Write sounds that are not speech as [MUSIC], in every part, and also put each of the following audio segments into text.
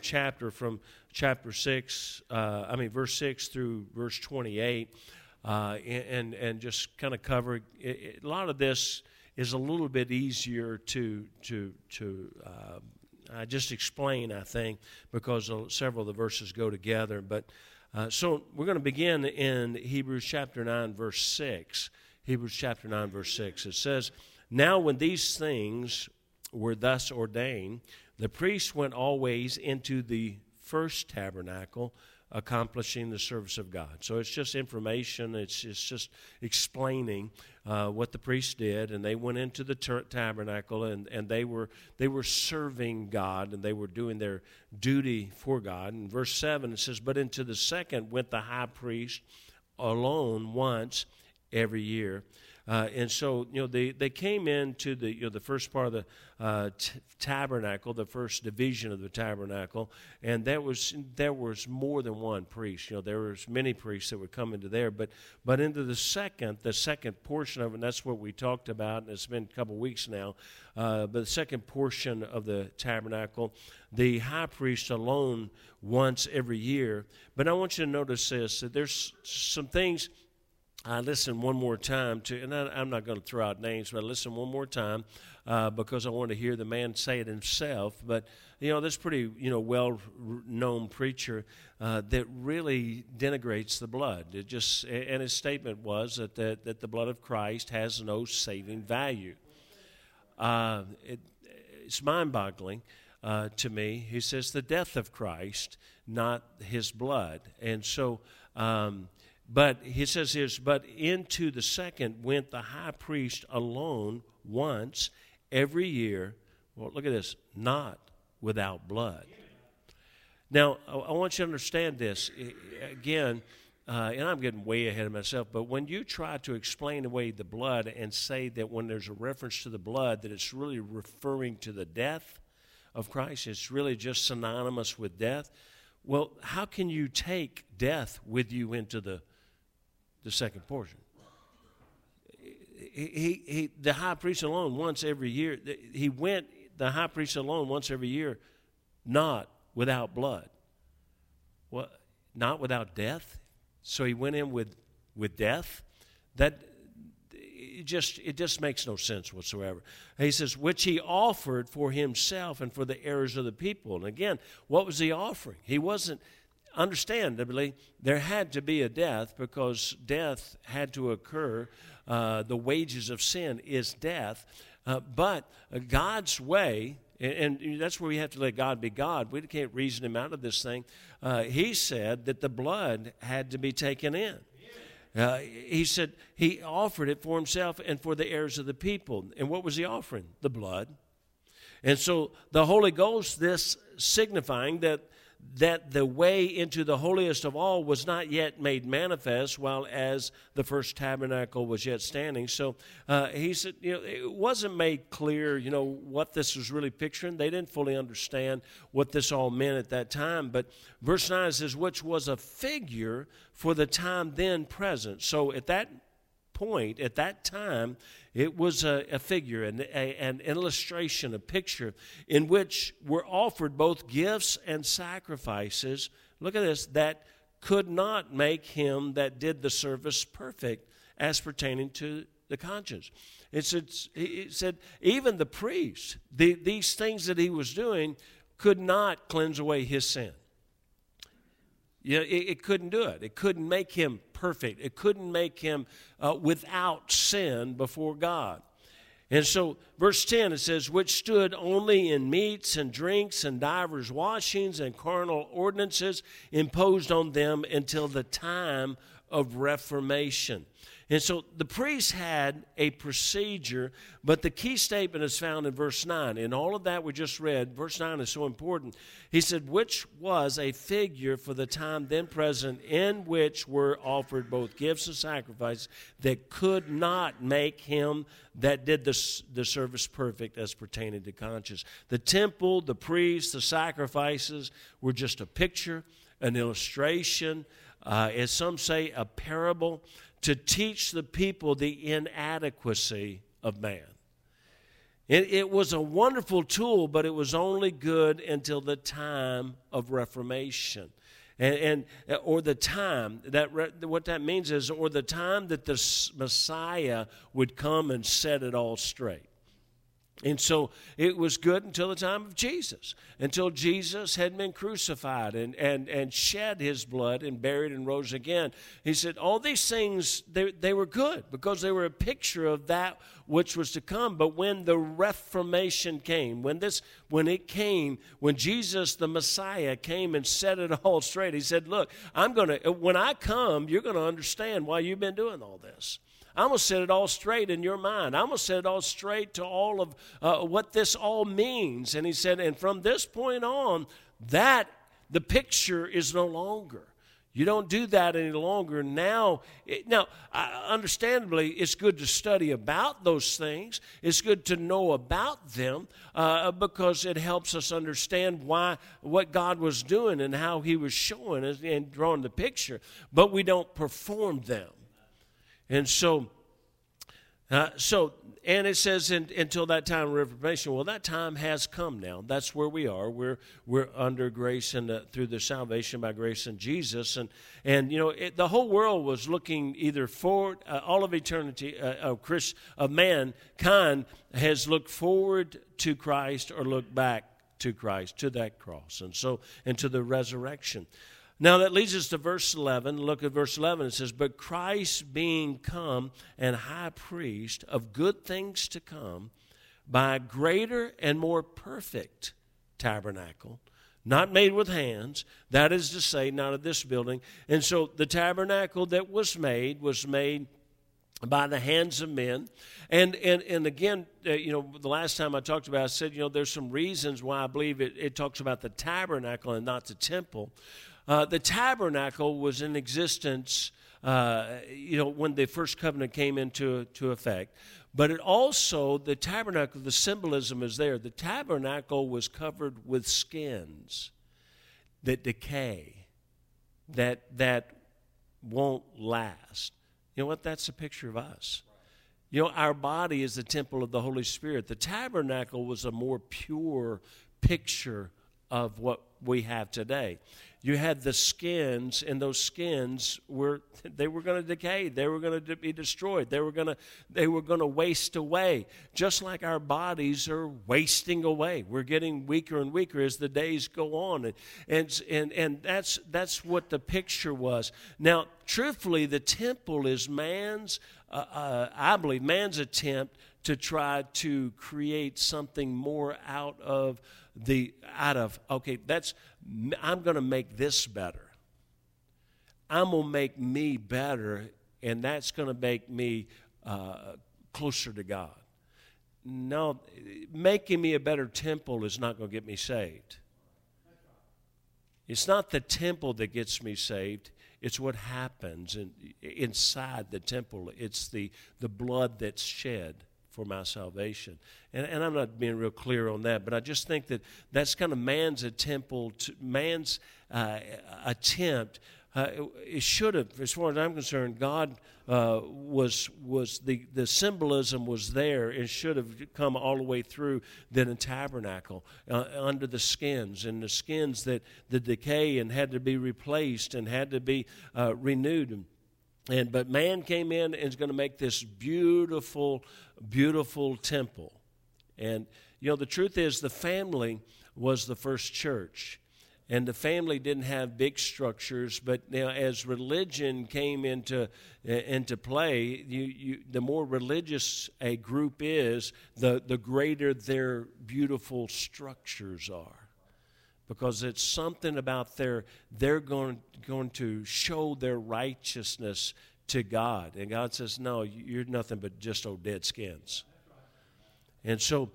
chapter from chapter 6, uh, I mean, verse 6 through verse 28, uh, and, and just kind of cover it, it, a lot of this is a little bit easier to, to, to uh, just explain, I think, because several of the verses go together. But uh, so we're going to begin in Hebrews chapter 9, verse 6. Hebrews chapter 9, verse 6. It says, Now when these things were thus ordained, the priest went always into the first tabernacle, accomplishing the service of God. So it's just information, it's, it's just explaining uh, what the priest did. And they went into the ter- tabernacle and, and they, were, they were serving God and they were doing their duty for God. In verse 7, it says, But into the second went the high priest alone once every year uh, and so, you know, they, they came into the, you know, the first part of the uh, t- tabernacle, the first division of the tabernacle, and that was, there was more than one priest. You know, there was many priests that would come into there. But, but into the second, the second portion of it, and that's what we talked about, and it's been a couple weeks now, uh, but the second portion of the tabernacle, the high priest alone once every year. But I want you to notice this, that there's some things – I listened one more time to, and I, am not going to throw out names, but I listened one more time uh, because I want to hear the man say it himself. But you know, this pretty you know well-known preacher uh, that really denigrates the blood. It just and his statement was that the, that the blood of Christ has no saving value. Uh, it, it's mind-boggling. Uh, to me, he says the death of Christ, not his blood, and so um, but he says this, but into the second went the high priest alone once every year. Well, look at this, not without blood. Now, I want you to understand this. Again, uh, and I'm getting way ahead of myself, but when you try to explain away the blood and say that when there's a reference to the blood, that it's really referring to the death of Christ, it's really just synonymous with death. Well, how can you take death with you into the the second portion. He, he, he, the high priest alone once every year, he went, the high priest alone once every year, not without blood. Well, not without death. So he went in with, with death. That it just it just makes no sense whatsoever. He says, which he offered for himself and for the errors of the people. And again, what was he offering? He wasn't understandably, there had to be a death because death had to occur. Uh, the wages of sin is death. Uh, but God's way, and, and, that's where we have to let God be God. We can't reason him out of this thing. Uh, he said that the blood had to be taken in. Uh, he said he offered it for himself and for the heirs of the people. And what was he offering? The blood. And so the Holy Ghost, this signifying that that the way into the holiest of all was not yet made manifest while as the first tabernacle was yet standing. So uh, he said you know it wasn't made clear you know what this was really picturing. They didn't fully understand what this all meant at that time. But verse 9 says which was a figure for the time then present. So at that point at that time it was a, a figure, an, a, an illustration, a picture in which were offered both gifts and sacrifices. Look at this that could not make him that did the service perfect as pertaining to the conscience. It said, it said even the priest, the, these things that he was doing, could not cleanse away his sin. You know, it, it couldn't do it. It couldn't make him perfect. It couldn't make him uh, without sin before God. And so, verse 10, it says, which stood only in meats and drinks and divers washings and carnal ordinances imposed on them until the time of reformation. And so the priest had a procedure, but the key statement is found in verse 9. In all of that we just read, verse 9 is so important. He said, Which was a figure for the time then present, in which were offered both gifts and sacrifices that could not make him that did the, the service perfect as pertaining to conscience. The temple, the priests, the sacrifices were just a picture, an illustration, uh, as some say, a parable to teach the people the inadequacy of man. It, it, was a wonderful tool, but it was only good until the time of Reformation. And, and uh, or the time that what that means is or the time that the Messiah would come and set it all straight. And so it was good until the time of Jesus, until Jesus had been crucified and, and, and shed his blood and buried and rose again. He said, All these things, they, they were good because they were a picture of that which was to come. But when the Reformation came, when, this, when it came, when Jesus, the Messiah, came and set it all straight, he said, Look, I'm going to, when I come, you're going to understand why you've been doing all this. I'm going to set it all straight in your mind. I'm going to set it all straight to all of uh, what this all means. And he said, and from this point on, that the picture is no longer. You don't do that any longer. Now, it, now, understandably, it's good to study about those things. It's good to know about them uh, because it helps us understand why what God was doing and how He was showing us and drawing the picture. But we don't perform them. And so, uh, so, and it says in, until that time of reformation. Well, that time has come now. That's where we are. We're we're under grace and uh, through the salvation by grace in Jesus. And and you know it, the whole world was looking either forward. Uh, all of eternity uh, of Chris of mankind has looked forward to Christ or looked back to Christ to that cross. And so and to the resurrection. Now that leads us to verse 11. Look at verse 11. It says, But Christ being come and high priest of good things to come, by a greater and more perfect tabernacle, not made with hands, that is to say, not of this building. And so the tabernacle that was made was made by the hands of men. And, and, and again, uh, you know, the last time I talked about it, I said, you know, there's some reasons why I believe it, it talks about the tabernacle and not the temple. Uh, the tabernacle was in existence, uh, you know, when the first covenant came into to effect. But it also, the tabernacle, the symbolism is there. The tabernacle was covered with skins that decay, that, that won't last. You know what? That's a picture of us. You know, our body is the temple of the Holy Spirit. The tabernacle was a more pure picture of what we have today you had the skins and those skins were they were going to decay they were going to be destroyed they were going to they were going to waste away. Just like our bodies are wasting away. We're getting weaker and weaker as the days go on. And and and, and that's that's what the picture was. Now truthfully the temple is man's uh, uh, i believe man's attempt to try to create something more out of the out of okay that's i'm going to make this better. I'm going to make me better and that's going to make me uh, closer to god. No making me a better temple is not going to get me saved. It's not the temple that gets me saved it's what happens in, inside the temple. It's the, the blood that's shed for my salvation. And, and I'm not being real clear on that, but I just think that that's kind of man's attempt, to, man's uh, attempt. Uh, it should have, as far as I'm concerned, God uh, was was the the symbolism was there. It should have come all the way through the tabernacle uh, under the skins and the skins that the decay and had to be replaced and had to be uh, renewed. And but man came in and is going to make this beautiful, beautiful temple. And you know the truth is the family was the first church. And the family didn't have big structures, but now as religion came into into play, you, you, the more religious a group is, the, the greater their beautiful structures are because it's something about their they're going going to show their righteousness to God. And God says, "No, you're nothing but just old dead skins." And so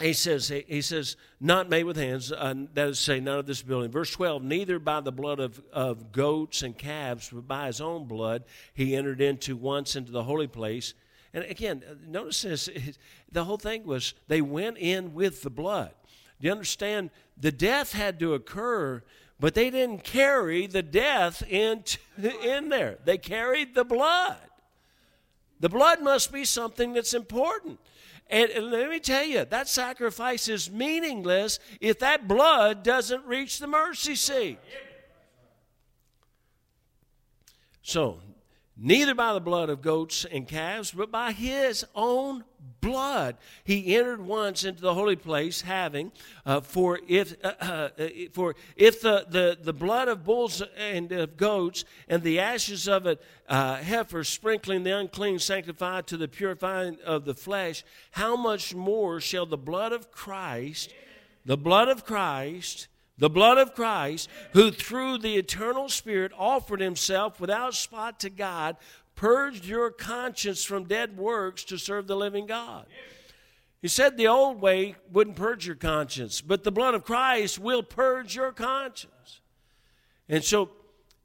he says, he says, not made with hands, uh, that is say, none of this building. Verse 12, neither by the blood of, of goats and calves, but by his own blood, he entered into once into the holy place. And again, notice this, [LAUGHS] the whole thing was they went in with the blood. Do you understand? The death had to occur, but they didn't carry the death in, in there. They carried the blood. The blood must be something that's important. And, and let me tell you, that sacrifice is meaningless if that blood doesn't reach the mercy seat. So, neither by the blood of goats and calves, but by his own blood. He entered once into the holy place, having uh, for if uh, uh, for if the, the, the blood of bulls and of goats and the ashes of a uh, heifer sprinkling the unclean sanctified to the purifying of the flesh, how much more shall the blood of Christ, the blood of Christ, the blood of Christ, who through the eternal Spirit offered himself without spot to God, purged your conscience from dead works to serve the living God. He said the old way wouldn't purge your conscience, but the blood of Christ will purge your conscience. And so,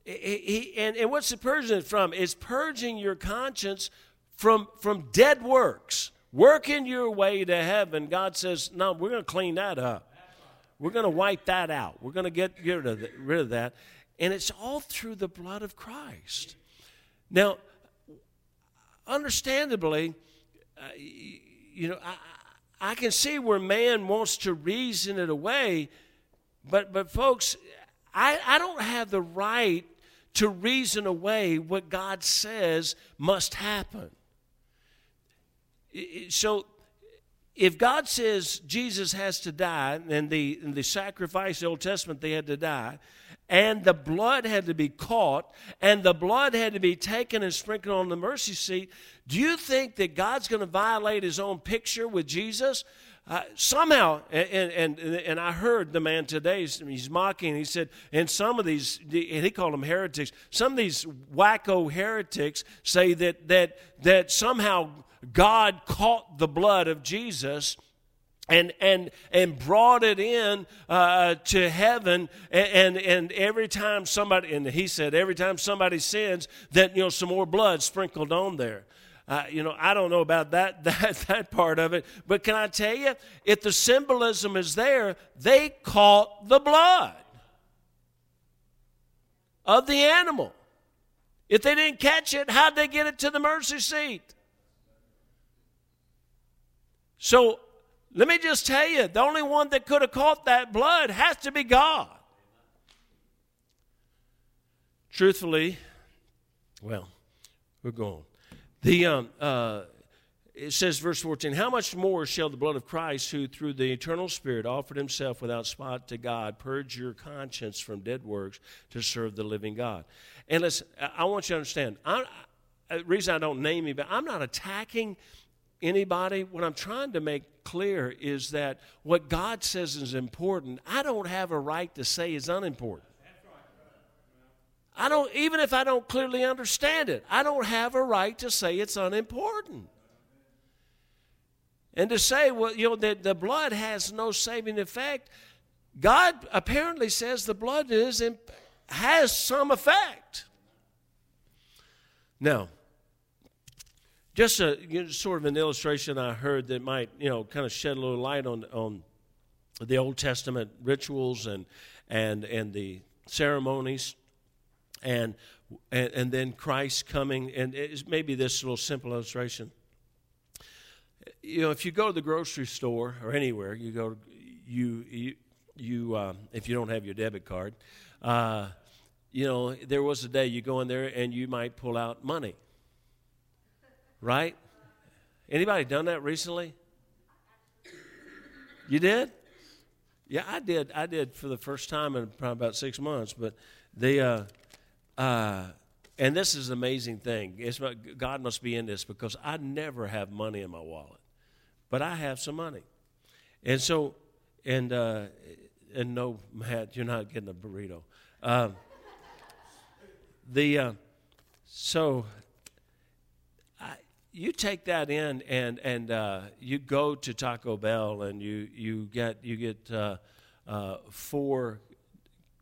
he, and, and what's it purging it from? It's purging your conscience from, from dead works. Working your way to heaven, God says, no, we're going to clean that up. We're going to wipe that out. We're going to get, get rid, of the, rid of that. And it's all through the blood of Christ. Now, understandably, uh, you know, I, I can see where man wants to reason it away, but, but folks, I, I don't have the right to reason away what God says must happen. So if God says Jesus has to die, and the, and the sacrifice, the Old Testament, they had to die, and the blood had to be caught, and the blood had to be taken and sprinkled on the mercy seat, do you think that God's going to violate his own picture with Jesus? Uh, somehow, and, and, and I heard the man today, he's mocking, he said, and some of these, and he called them heretics, some of these wacko heretics say that, that, that somehow God caught the blood of Jesus and and and brought it in uh, to heaven. And, and, and every time somebody and he said every time somebody sins that you know some more blood sprinkled on there. Uh, you know i don't know about that [LAUGHS] that that part of it but can i tell you if the symbolism is there they caught the blood of the animal. If they didn't catch it how'd they get it to the mercy seat so let me just tell you the only one that could have caught that blood has to be God. Truthfully, well, we're going. The, um, uh, it says, verse 14, How much more shall the blood of Christ, who through the eternal Spirit offered himself without spot to God, purge your conscience from dead works to serve the living God? And listen, I want you to understand, I, the reason I don't name you, but I'm not attacking anybody, what I'm trying to make clear is that what God says is important, I don't have a right to say is unimportant. I don't, even if I don't clearly understand it, I don't have a right to say it's unimportant. And to say, well, you know, that the blood has no saving effect, God apparently says the blood is has some effect. Now, just a you know, sort of an illustration I heard that might you know kind of shed a little light on on the Old Testament rituals and and and the ceremonies and and, and then Christ coming and maybe this little simple illustration. You know, if you go to the grocery store or anywhere, you go you you you uh, if you don't have your debit card, uh, you know there was a day you go in there and you might pull out money right? Anybody done that recently? You did? Yeah, I did. I did for the first time in probably about six months. But the uh, uh, and this is an amazing thing. It's, God must be in this because I never have money in my wallet, but I have some money, and so and uh, and no, Matt, you're not getting a burrito. Um, the uh, so you take that in and and uh, you go to Taco Bell and you you get you get uh, uh, four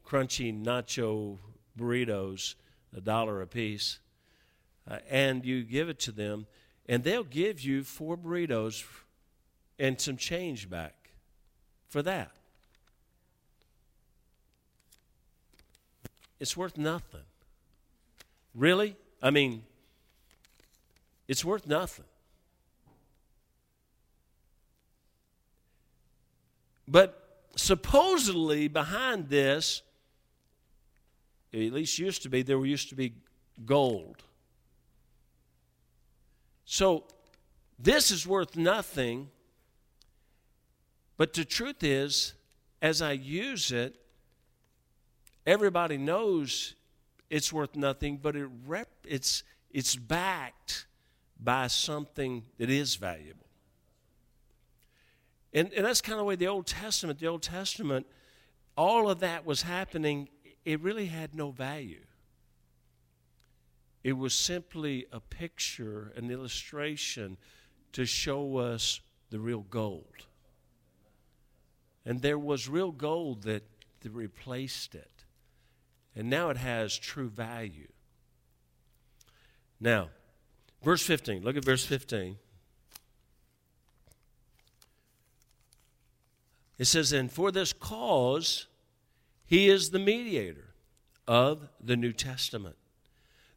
crunchy nacho burritos, a dollar a piece, uh, and you give it to them, and they'll give you four burritos and some change back for that. It's worth nothing. Really? I mean, it's worth nothing. But supposedly behind this, at least used to be, there used to be gold. So this is worth nothing. But the truth is, as I use it, everybody knows it's worth nothing, but it rep, it's, it's backed by something that is valuable. And, and that's kind of the way the Old Testament, the Old Testament, all of that was happening, it really had no value. It was simply a picture, an illustration to show us the real gold. And there was real gold that, that replaced it. And now it has true value. Now, verse 15. Look at verse 15. It says, And for this cause, he is the mediator of the New Testament,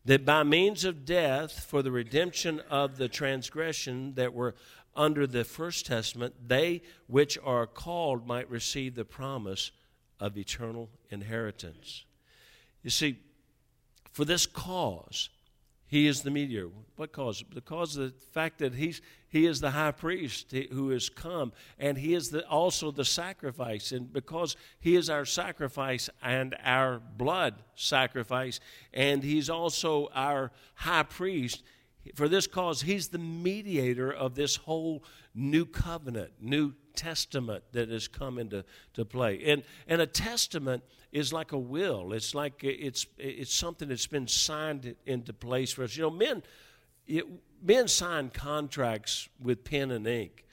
that by means of death, for the redemption of the transgression that were under the First Testament, they which are called might receive the promise of eternal inheritance. You see, for this cause, he is the mediator. What cause? Because of the fact that he's, he is the high priest who has come, and he is the, also the sacrifice. And because he is our sacrifice and our blood sacrifice, and he's also our high priest, for this cause, he's the mediator of this whole new covenant, new testament that has come into to play. And, and a testament is like a will. It's like it's, it's something that's been signed into place for us. You know, men, it, men sign contracts with pen and ink,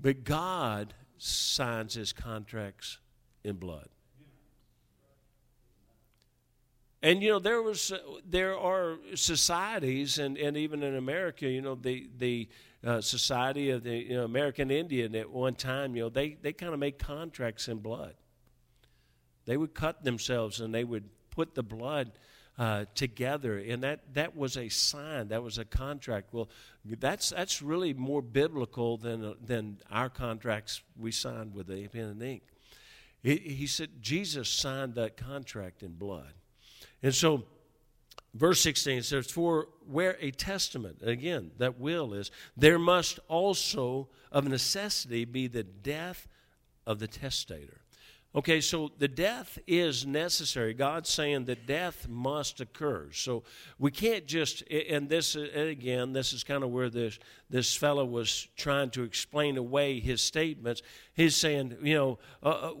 but God signs his contracts in blood. And you know there was there are societies and, and even in America you know the the uh, society of the you know, American Indian at one time you know they they kind of made contracts in blood. They would cut themselves and they would put the blood uh, together, and that that was a sign. That was a contract. Well, that's that's really more biblical than than our contracts we signed with the pen and ink. He, he said Jesus signed that contract in blood. And so, verse 16 says, For where a testament, again, that will is, there must also of necessity be the death of the testator. Okay, so the death is necessary. God's saying that death must occur. So we can't just, and this, and again, this is kind of where this, this fellow was trying to explain away his statements. He's saying, you know, uh, uh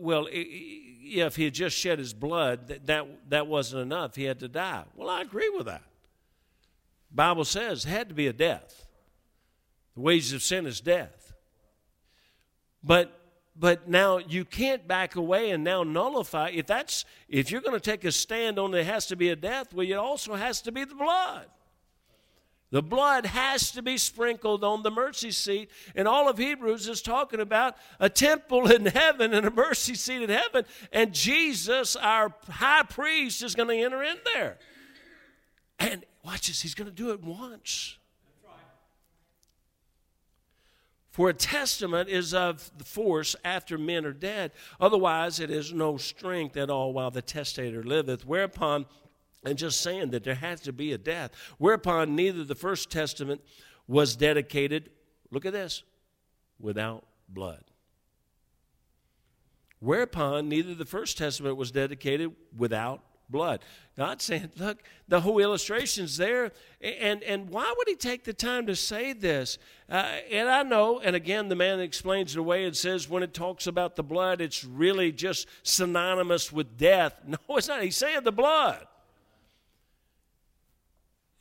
if he had just shed his blood, that, that, that wasn't enough. He had to die. Well, I agree with that. Bible says had to be a death. The wages of sin is death. But but now you can't back away and now nullify if that's if you're going to take a stand on it has to be a death well it also has to be the blood the blood has to be sprinkled on the mercy seat. And all of Hebrews is talking about a temple in heaven and a mercy seat in heaven. And Jesus, our high priest, is going to enter in there. And watch this, he's going to do it once. For a testament is of the force after men are dead. Otherwise, it is no strength at all while the testator liveth. Whereupon and just saying that there has to be a death. Whereupon neither the first testament was dedicated, look at this, without blood. Whereupon neither the first testament was dedicated without blood. God saying, look, the whole illustration's there. And, and why would he take the time to say this? Uh, and I know, and again, the man explains it away and says when it talks about the blood, it's really just synonymous with death. [LAUGHS] No, it's not. He's saying the blood.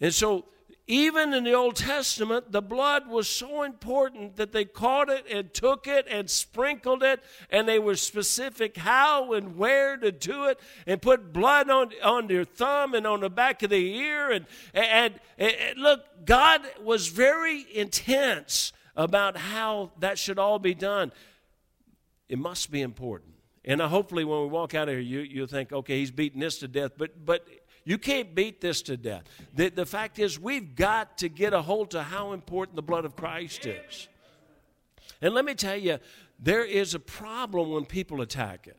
And so, even in the Old Testament, the blood was so important that they caught it and took it and sprinkled it, and they were specific how and where to do it, and put blood on, on their thumb and on the back of the ear. And, and, and, and look, God was very intense about how that should all be done. It must be important. And hopefully, when we walk out of here, you, you'll think, okay, he's beating this to death. But, but you can't beat this to death. The, the fact is, we've got to get a hold to how important the blood of Christ is. And let me tell you, there is a problem when people attack it.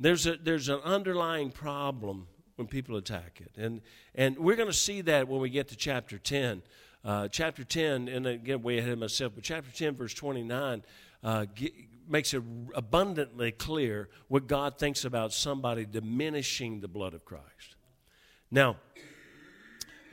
There's, a, there's an underlying problem when people attack it. And, and we're going to see that when we get to chapter 10. Uh, chapter 10, and again, way ahead of myself, but chapter 10, verse 29, uh, makes it abundantly clear what God thinks about somebody diminishing the blood of Christ. Now,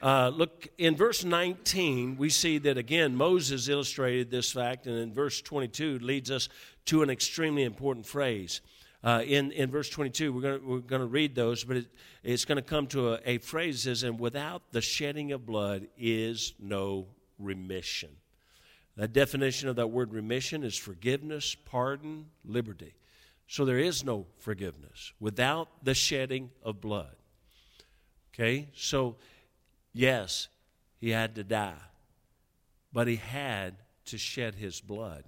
uh, look, in verse 19, we see that again, Moses illustrated this fact, and in verse 22 leads us to an extremely important phrase. Uh, in, in verse 22, we're going we're gonna read those, but it, it's going to come to a, a phrase that says, And without the shedding of blood is no remission. That definition of that word remission is forgiveness, pardon, liberty. So there is no forgiveness without the shedding of blood. Okay? So Yes, he had to die, but he had to shed his blood.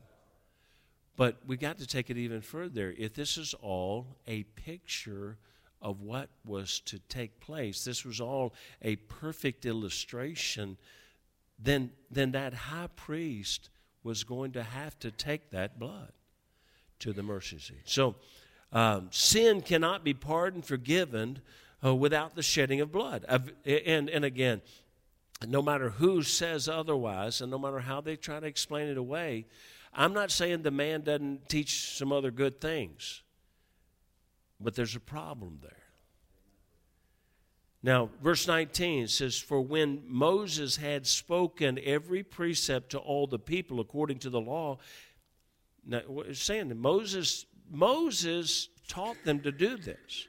But we got to take it even further. If this is all a picture of what was to take place, this was all a perfect illustration, then, then that high priest was going to have to take that blood to the mercy seat. So um, sin cannot be pardoned, forgiven uh, without the shedding of blood. And, and again, no matter who says otherwise, and no matter how they try to explain it away, I'm not saying the man doesn't teach some other good things, but there's a problem there. Now, verse 19 says, For when Moses had spoken every precept to all the people according to the law, now, saying that Moses, Moses taught them to do this.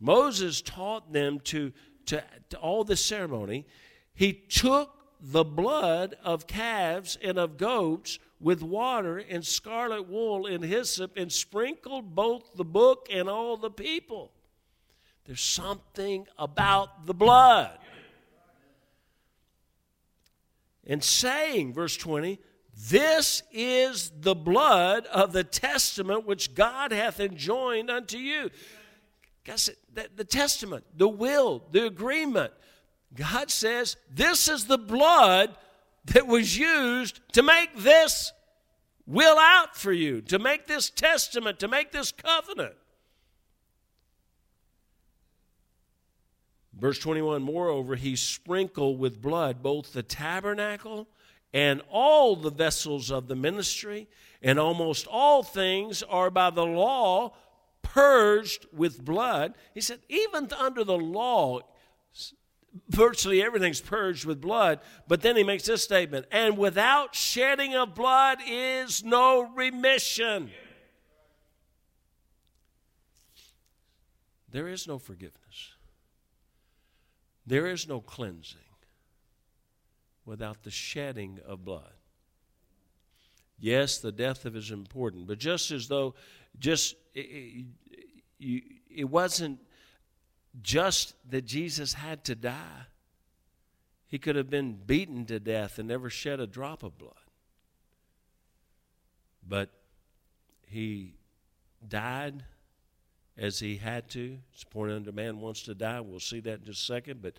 Moses taught them to, to, to all this ceremony. He took the blood of calves and of goats with water and scarlet wool and hyssop and sprinkled both the book and all the people. There's something about the blood. And saying, verse 20, this is the blood of the testament which God hath enjoined unto you. Guys, the, the testament, the will, the agreement. God says, This is the blood that was used to make this will out for you, to make this testament, to make this covenant. Verse 21 Moreover, he sprinkled with blood both the tabernacle and all the vessels of the ministry, and almost all things are by the law purged with blood. He said, even under the law, virtually everything's purged with blood. But then he makes this statement and without shedding of blood is no remission. There is no forgiveness, there is no cleansing without the shedding of blood. Yes, the death of is important, but just as though just it, it, it wasn't just that Jesus had to die. He could have been beaten to death and never shed a drop of blood. But he died as he had to. It's pointed unto man wants to die. We'll see that in just a second. But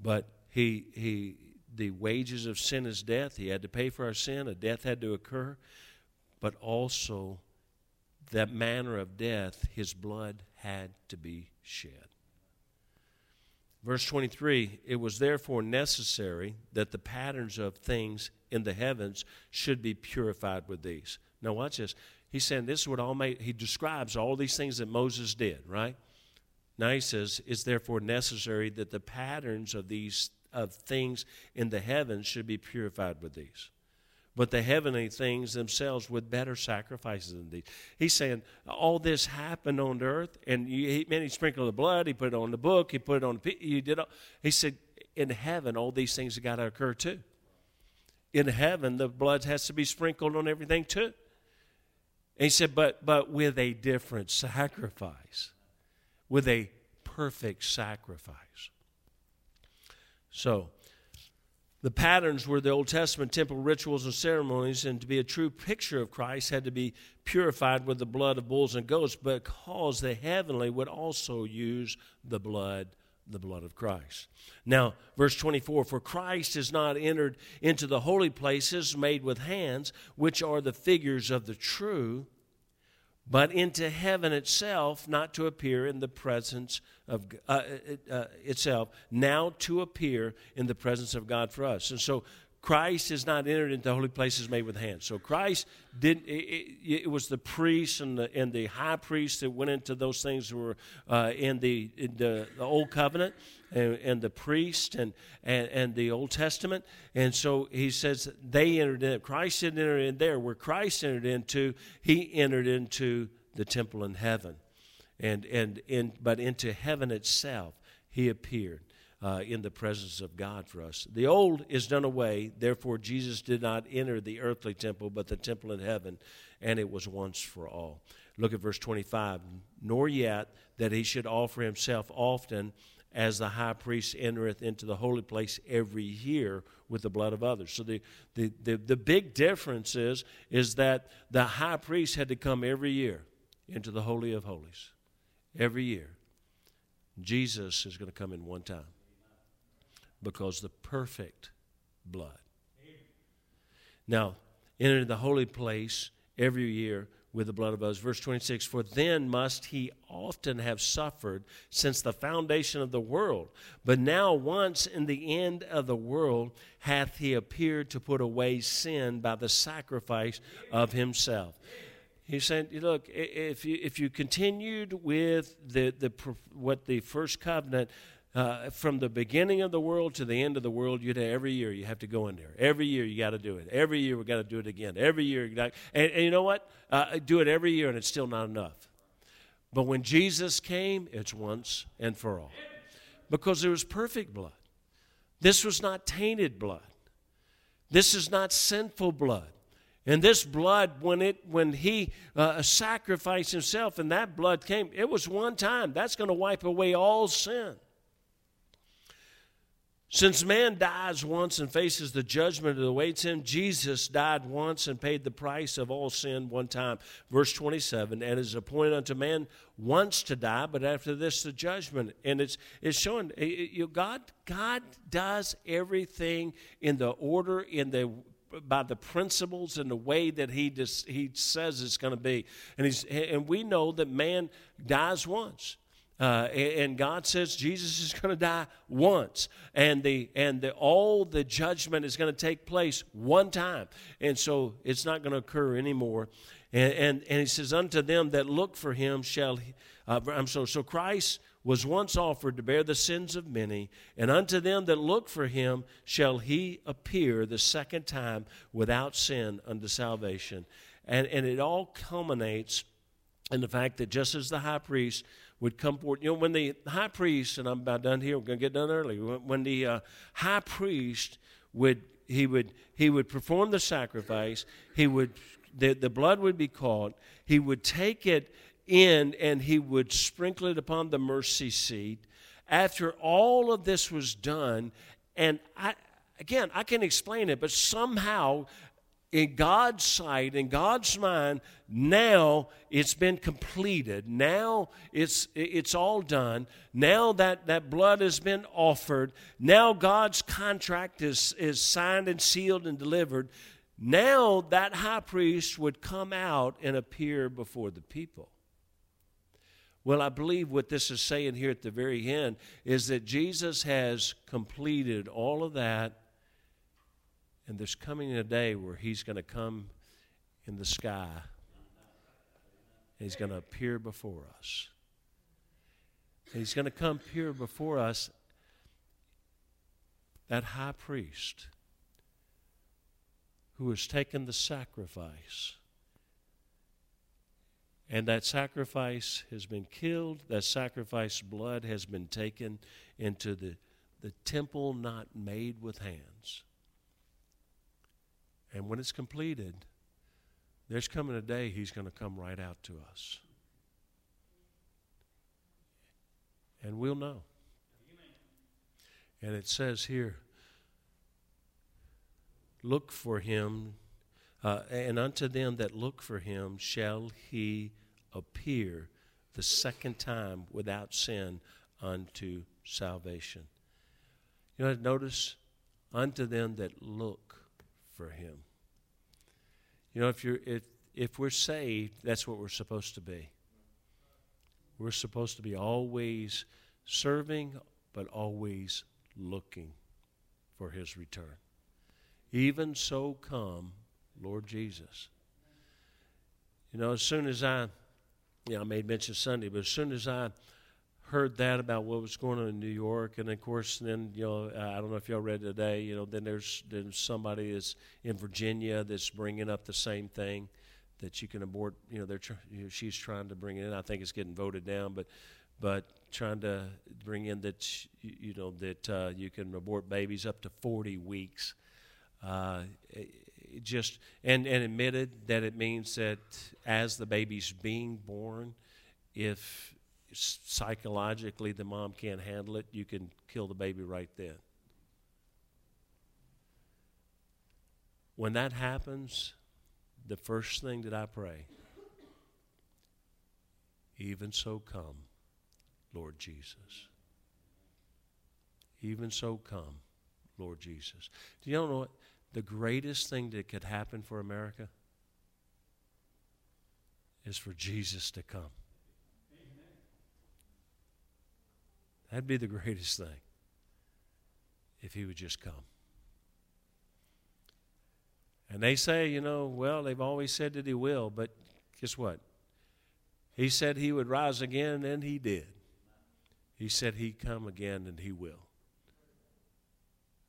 but he he the wages of sin is death. He had to pay for our sin. A death had to occur. But also that manner of death, his blood had to be shed. Verse 23 It was therefore necessary that the patterns of things in the heavens should be purified with these. Now, watch this. He's saying this is what all made, he describes all these things that Moses did, right? Now he says, It's therefore necessary that the patterns of these of things in the heavens should be purified with these but the heavenly things themselves with better sacrifices than these. He's saying all this happened on earth, and he, man, he sprinkled the blood, he put it on the book, he put it on the. You did. All, he said, in heaven, all these things have got to occur too. In heaven, the blood has to be sprinkled on everything too. And he said, but but with a different sacrifice, with a perfect sacrifice. So the patterns were the Old Testament temple rituals and ceremonies, and to be a true picture of Christ had to be purified with the blood of bulls and goats because the heavenly would also use the blood the blood of Christ. Now, verse 24 For Christ has not entered into the holy places made with hands, which are the figures of the true, but into heaven itself, not to appear in the presence of uh, uh, uh itself, now to appear in the presence of God for us. And so Christ has not entered into holy places made with hands. So Christ did. It, it was the priests and the and the high priests that went into those things that were uh, in the in the, the old covenant and, and, the priest and, and and the Old Testament. And so he says they entered in. Christ didn't enter in there. Where Christ entered into, he entered into the temple in heaven, and and in but into heaven itself he appeared uh, in the presence of God for us. The old is done away, therefore, Jesus did not enter the earthly temple, but the temple in heaven, and it was once for all. Look at verse 25. Nor yet that he should offer himself often as the high priest entereth into the holy place every year with the blood of others. So the, the, the, the big difference is, is that the high priest had to come every year into the Holy of Holies. Every year. Jesus is going to come in one time because the perfect blood. Now, enter the holy place every year with the blood of others. Verse 26 For then must he often have suffered since the foundation of the world. But now, once in the end of the world, hath he appeared to put away sin by the sacrifice of himself. He said, "Look, if you if you continued with the the what the first covenant uh, from the beginning of the world to the end of the world, you every year you have to go in there. Every year you got to do it. Every year we got to do it again. Every year, and, and you know what? Uh, do it every year, and it's still not enough. But when Jesus came, it's once and for all, because there was perfect blood. This was not tainted blood. This is not sinful blood. And this blood, when it when he uh, sacrificed himself, and that blood came, it was one time. That's going to wipe away all sin. Since man dies once and faces the judgment that awaits him, Jesus died once and paid the price of all sin one time. Verse 27 And is appointed unto man once to die, but after this the judgment. And it's, it's showing eh, eh, you know, God, God does everything in the order, in the by the principles and the way that he just, he says it's going to be. And, he's, and we know that man dies once. Uh, and God says Jesus is going to die once, and the and the, all the judgment is going to take place one time, and so it's not going to occur anymore. And, and and He says, "Unto them that look for Him shall." He, uh, I'm so so Christ was once offered to bear the sins of many, and unto them that look for Him shall He appear the second time without sin unto salvation, and and it all culminates in the fact that just as the high priest would come forward. You know, when the high priest, and I'm about done here, we're going to get done early. When the uh, high priest would, he would, he would perform the sacrifice, he would, the, the blood would be caught, he would take it in and he would sprinkle it upon the mercy seat. After all of this was done, and I, again, I can explain it, but somehow in God's sight, in God's mind, now it's been completed. Now it's, it's all done. Now that, that blood has been offered. Now God's contract is, is signed and sealed and delivered. Now that high priest would come out and appear before the people. Well, I believe what this is saying here at the very end is that Jesus has completed all of that and there's coming a day where he's going to come in the sky he's going to appear before us. He's going to come appear before us, that high priest who has taken the sacrifice. And that sacrifice has been killed. That sacrifice blood has been taken into the, the temple not made with hands. And when it's completed, there's coming a day He's going to come right out to us. And we'll know. And it says here, look for him, uh, and unto them that look for him shall he appear the second time without sin unto salvation. You know, notice unto them that look for him. You know, if you're if if we're saved, that's what we're supposed to be. We're supposed to be always serving, but always looking for his return. Even so come, Lord Jesus. You know, as soon as I, you know, I made mention Sunday, but as soon as I heard that about what was going on in New York, and of course, then you know, I don't know if y'all read today. You know, then there's there's somebody that's in Virginia that's bringing up the same thing that you can abort. You know, they're tr- you know, she's trying to bring it in. I think it's getting voted down, but but trying to bring in that you know that uh, you can abort babies up to 40 weeks. Uh, just and and admitted that it means that as the baby's being born, if psychologically the mom can't handle it, you can kill the baby right then. When that happens, the first thing that I pray, even so come, Lord Jesus. Even so come, Lord Jesus. Do you know what? The greatest thing that could happen for America is for Jesus to come. That'd be the greatest thing if he would just come. And they say, you know, well, they've always said that he will, but guess what? He said he would rise again, and he did. He said he'd come again, and he will.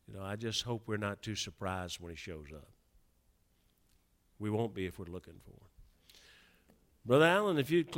You know, I just hope we're not too surprised when he shows up. We won't be if we're looking for him. Brother Allen, if you'd